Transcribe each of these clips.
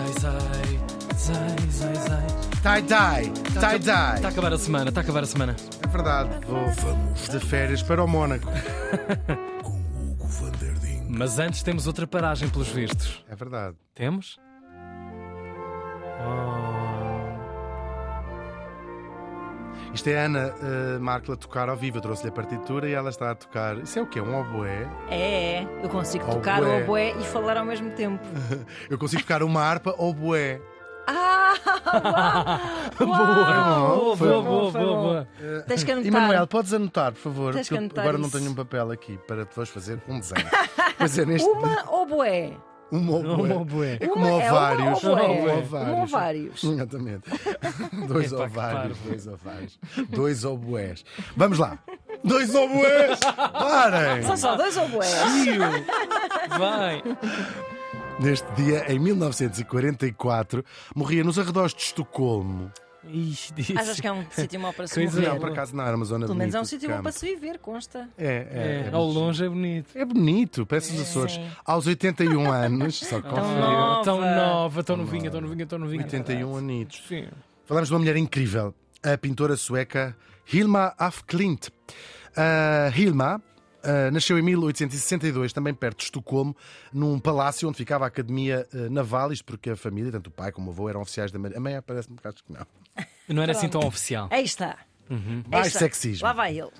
Zai, zai, zai, zai, zai. Tie-dye, tie-dye. Está a acabar a semana, está a acabar a semana. É verdade, vou de férias para o Mónaco. Mas antes temos outra paragem, pelos vistos. É verdade. Temos? Oh. Isto é a Ana uh, Markle a tocar ao vivo. Eu trouxe-lhe a partitura e ela está a tocar. Isso é o quê? Um oboé? É, é. Eu consigo tocar Oboé. o oboé e falar ao mesmo tempo. Eu consigo tocar uma harpa oboé. Ah! Boa, boa, foi boa, bom, boa, foi boa, bom. boa. Tens que anotar. Emanuel, podes anotar, por favor? Tens que eu anotar agora não isso. tenho um papel aqui para depois fazer um desenho. Pois é, neste Uma oboé. Um oboé. Um oboé. É como Uma- é uma ovários. Um ovários. Exatamente. Dois ovários, dois ovários. Dois oboés. Vamos lá. Dois oboés! Parem! São só dois oboés. Tio! Vai! Neste dia, em 1944, morria nos arredores de Estocolmo. Ixi, disse. Achas que é um sítio mau para se Coisa- morrer? Não, por acaso não era uma zona Pelo menos é um sítio bom para se viver, consta. É, é, É, é, ao longe é bonito. é bonito, parece os Açores. Sim. Aos 81 anos, só Tão confio. nova. Tão nova, tão novinha, tão novinha, tão novinha. 81 anitos. Sim. Falamos de uma mulher incrível, a pintora sueca Hilma af Klint. A Hilma ah, nasceu em 1862, também perto de Estocolmo, num palácio onde ficava a Academia ah, Naval, isto porque a família, tanto o pai como o avô, eram oficiais da Marinha. A mãe parece-me que acho que não. Não era assim tão oficial. Aí está. Aí Mais está. sexismo. Lá vai ele.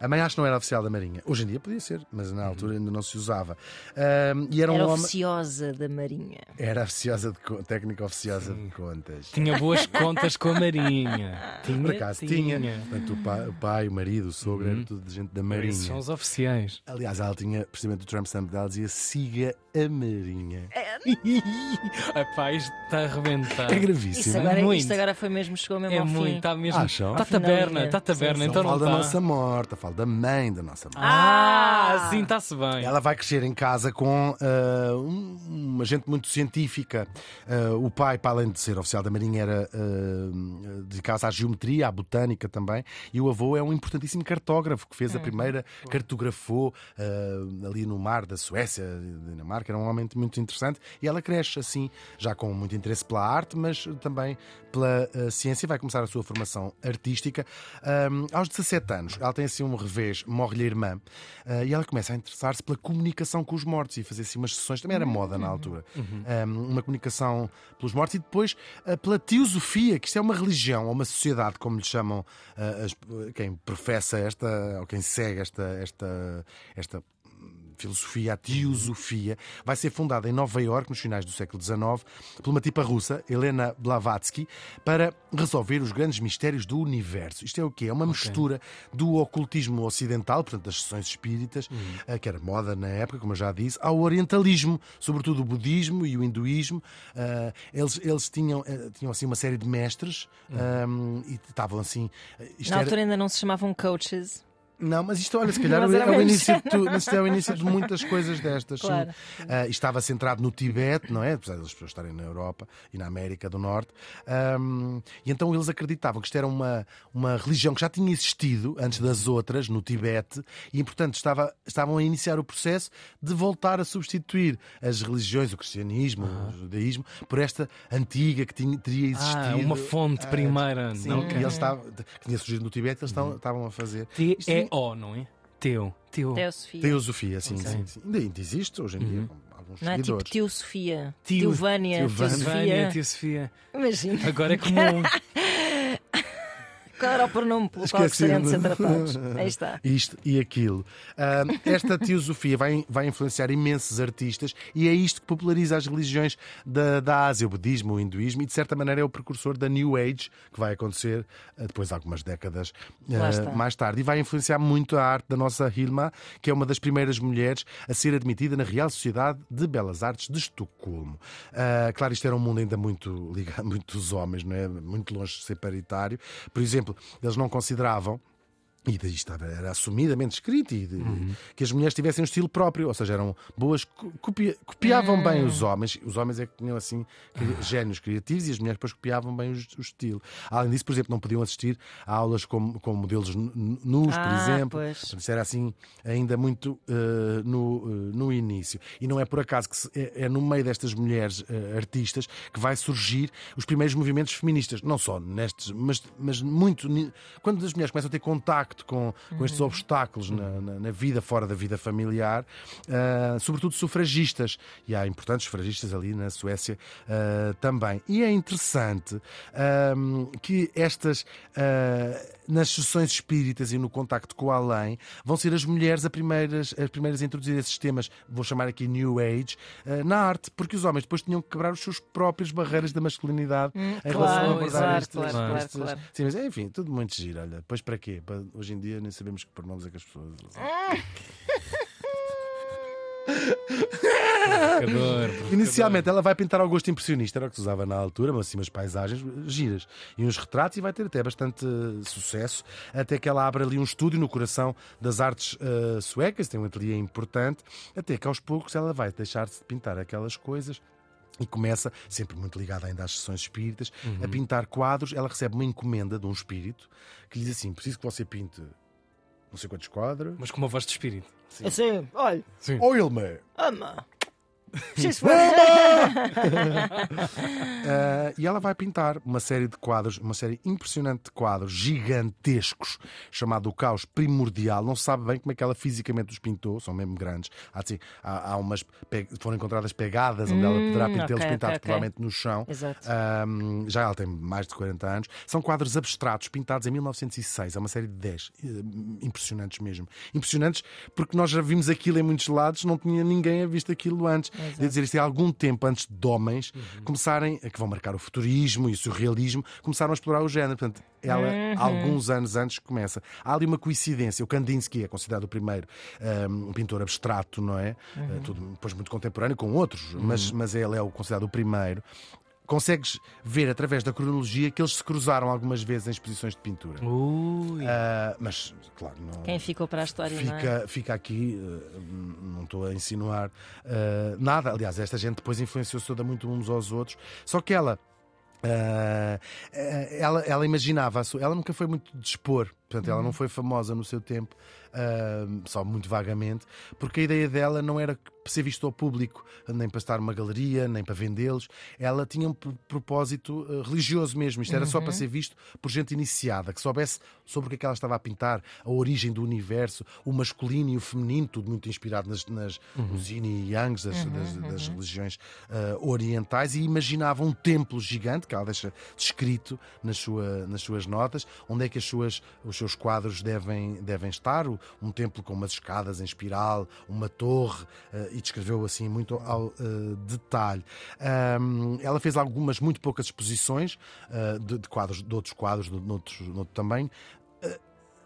A mãe acho que não era oficial da Marinha. Hoje em dia podia ser, mas na altura ainda não se usava. Ah, e era um Era homem. oficiosa da Marinha. Era oficiosa de técnica oficiosa de contas. Tinha boas contas com a Marinha. Tinha, Por acaso tinha. Portanto, o pai, o, pai, o marido, o sogro, era tudo de gente da Esses Marinha. são os oficiais. Aliás, ela tinha, precisamente o Trump Stamp dela dizia siga a Marinha. Epá, isto está a arrebentar. É Isso gravíssimo. agora, muito. isto agora foi mesmo, chegou mesmo É ao muito, fim. está mesmo. Acham? Está taberna, Sim, está taberna, sim. então Não falo da está. nossa morta, falo da mãe da nossa morta. Ah, sim, está-se bem. Ela vai crescer em casa com ah, um- uma gente muito científica. Ah, o pai, para além de ser oficial da Marinha, era uh, dedicado à geometria, à botânica também. E o avô é um importantíssimo cartógrafo que fez a primeira, cartografou ah, ali no mar da Suécia, da Dinamarca. Era um homem muito interessante. E ela cresce assim, já com muito interesse pela arte, mas também pela ah, ciência. Vai começar a sua formação artística. Ah, aos 17 anos, ela tem assim um revés, morre-lhe a irmã, ah, e ela começa a interessar-se pela comunicação com os mortos e fazer assim umas sessões, também era moda na altura, Ah, uma comunicação pelos mortos e depois ah, pela teosofia, que isto é uma religião ou uma sociedade, como lhe chamam ah, as- quem professa esta, ou quem segue esta, esta, esta filosofia, a teosofia, vai ser fundada em Nova Iorque nos finais do século XIX por uma tipa russa, Helena Blavatsky, para resolver os grandes mistérios do universo. Isto é o quê? É uma mistura do ocultismo ocidental, portanto das sessões espíritas, eh, que era moda na época, como eu já disse, ao orientalismo, sobretudo o budismo e o hinduísmo. Eh, Eles, eles tinham, eh, tinham assim uma série de mestres ehm, e estavam assim. Isto Na era- altura ainda não se chamavam coaches. Não, mas isto, olha, se calhar é, era o início de tudo, mas é o início de muitas coisas destas. Claro. Ah, e estava centrado no Tibete, não é? Apesar das pessoas estarem na Europa e na América do Norte. Ahm, e então eles acreditavam que isto era uma, uma religião que já tinha existido antes das outras, no Tibete, e portanto estava, estavam a iniciar o processo de voltar a substituir as religiões, o cristianismo, o judaísmo, por esta antiga que tinha, teria existido. Ah, uma fonte Ah, primeira. Sim, não, e eles estavam, que tinha surgido no Tibete, eles estavam, estavam a fazer. É- T-E-O, não é? Teu. Teu. Teosofia. Teosofia, sim, sim, sim. Ainda, ainda existe hoje em dia, com alguns Não é tipo. Tio Sofia. Tio- Tio Vânia. Tio Tio Vânia, Sofia. Tia Sofia. Imagina. Agora é comum. Qual era o pronome pelo qual gostariam de ser tratados? Aí está. Isto e aquilo. Ah, esta teosofia vai, vai influenciar imensos artistas e é isto que populariza as religiões da, da Ásia, o budismo, o hinduísmo, e de certa maneira é o precursor da New Age, que vai acontecer ah, depois de algumas décadas está. mais tarde. E vai influenciar muito a arte da nossa Hilma, que é uma das primeiras mulheres a ser admitida na Real Sociedade de Belas Artes de Estocolmo. Ah, claro, isto era um mundo ainda muito ligado, muito dos homens, não é? muito longe de ser paritário. Por exemplo, eles não consideravam e daí estava, era assumidamente escrito e de- Uhum. que as mulheres tivessem um estilo próprio, ou seja, eram boas, co- copia- copiavam bem os homens, os homens é que tinham assim génios criativos e as mulheres depois copiavam bem os- o, estilo. Além disso, por exemplo, não podiam assistir a aulas com, com modelos nu- nus, por Ah, exemplo. pois. Isso era assim ainda muito eh, no, eh, no início. E não é por acaso que se- é, é no meio destas mulheres eh, artistas que vai surgir os primeiros movimentos feministas. Não só nestes, mas, mas muito. Quando as mulheres começam a ter contacto com, com estes obstáculos na, na- na vida fora da vida familiar, ah, sobretudo sufragistas. E há importantes sufragistas ali na Suécia ah, também. E é interessante ahm, que estas. ah, nas sessões espíritas e no contacto com o além, vão ser as mulheres as primeiras, as primeiras a introduzir esses temas, vou chamar aqui New Age, na arte, porque os homens depois tinham que quebrar os seus próprios barreiras da masculinidade em relação a claro, abordar claro, estes, claro, claro, estes- claro. Sim, mas enfim, tudo muito giro. Olha, depois para quê? Para- hoje em dia nem sabemos que pronomes é que as pessoas usam. Provocador, provocador. Inicialmente ela vai pintar ao gosto impressionista, era o que se usava na altura, mas assim umas paisagens giras e uns retratos e vai ter até bastante eh, sucesso, até que ela abre ali um estúdio no coração das artes eh, suecas, tem um ateliê importante, até que aos poucos ela vai deixar-se de pintar aquelas coisas. E começa, sempre muito ligada ainda às sessões espíritas, a pintar quadros. Ela recebe uma encomenda de um espírito que lhe diz assim: preciso que você pinte não sei quantos quadros. Mas com uma voz de espírito. Assim, olha, Oil-me! ama. Uh, e ela vai pintar uma série de quadros, uma série impressionante de quadros gigantescos, chamado O Caos Primordial. Não se sabe bem como é que ela fisicamente os pintou, são mesmo grandes. Há, assim, há, há umas. Foram encontradas pegadas onde ela poderá Hum, pintá-los ok, pintados, ok, ok. provavelmente no chão. Um, já ela tem mais de 40 anos. São quadros abstratos pintados em 1906. É uma série de 10. eh, Impressionantes mesmo. Impressionantes porque nós já vimos aquilo em muitos lados, não tinha ninguém a visto aquilo antes. Quer dizer, isto é algum tempo antes de homens começarem, a que vão marcar o futurismo e o surrealismo, começaram a explorar o género. Portanto, ela, alguns anos antes, começa. Há ali uma coincidência. O Kandinsky é considerado o primeiro um, pintor abstrato, não é? Uh, tudo depois muito contemporâneo com outros, mas, mas ele é o considerado o primeiro consegues ver através da cronologia que eles se cruzaram algumas vezes em exposições de pintura. Ui. Ah, mas, claro, não. Quem ficou para a história, não é? Fica, fica aqui, eh, não estou a insinuar eh, nada. Aliás, esta gente depois influenciou-se toda muito uns aos outros. Só que ela. ela, ela imaginava, ela nunca foi muito de expor, portanto, ela não foi famosa no seu tempo, eh, só muito vagamente, porque a ideia dela não era ser visto ao público, nem para estar numa galeria, nem para vendê-los. Ela tinha um propósito eh, religioso mesmo, isto era só para ser visto por gente iniciada, que soubesse sobre o que é que ela estava a pintar, a origem do universo, o masculino e o feminino, tudo muito inspirado nas, nas nos yin e yangs das, das- das religiões eh, orientais, e imaginava um templo gigante, que ela deixa descrito nas, sua- nas suas notas, onde é que as suas, os seus quadros devem, devem estar, um templo com umas escadas em espiral, uma torre, eh, e descreveu assim muito ao eh, detalhe. Ela fez algumas, muito poucas exposições eh, de, quadros, de outros quadros, de, de outros, de outro tamanho,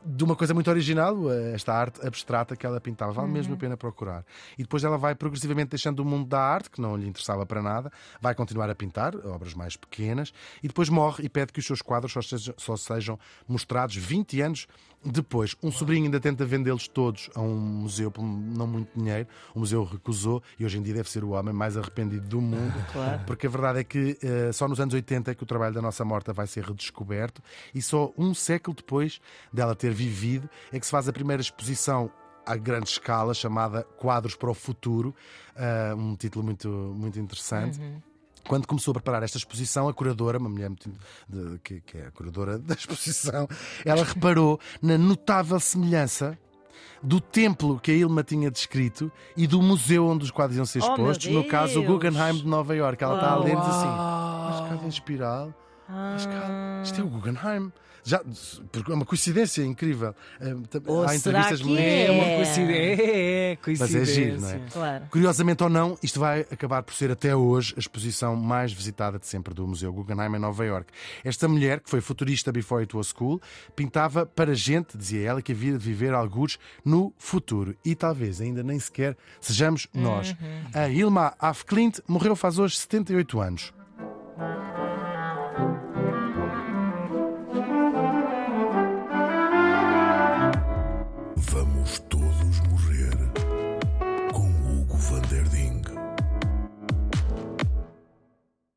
de uma coisa muito original, eh, esta arte abstrata que ela pintava. Vale mesmo a pena procurar. E depois ela vai progressivamente deixando o mundo da arte, que não lhe interessava para nada, vai continuar a pintar obras mais pequenas e depois morre e pede que os seus quadros só sejam, só sejam mostrados 20 anos depois. Um sobrinho ainda tenta vendê-los todos a um museu por não muito dinheiro. O museu recusou e hoje em dia deve ser o homem mais arrependido do mundo. Claro. Porque a verdade é que eh, só nos anos 80 é que o trabalho da nossa morta vai ser redescoberto e só um século depois dela ter vivido é que se faz a primeira exposição à grande escala chamada Quadros para o Futuro, eh, um título muito, muito interessante. Quando começou a preparar esta exposição, a curadora, uma mulher muito de- que, que é a curadora da exposição, ela reparou na notável semelhança do templo que a Ilma tinha descrito e do museu onde os quadros iam ser Oh, expostos, no caso o! Guggenheim de Nova York. Ela está a ler diz assim: Uau. a escada em espiral, escada, Ah. isto é o Guggenheim. Já, porque é uma coincidência incrível. Eh, Ou Há será entrevistas que muito. É uma É. coincidência. É, é Mas é coincidência. giro, não é? Claro. Curiosamente ou não, isto vai acabar por ser até hoje a exposição mais visitada de sempre do Museu Guggenheim em Nova York. Esta mulher, que foi futurista before it was cool, pintava para gente, dizia ela, que havia de viver alguns no futuro. E talvez ainda nem sequer sejamos nós. A Hilma af Klint morreu faz hoje 78 anos.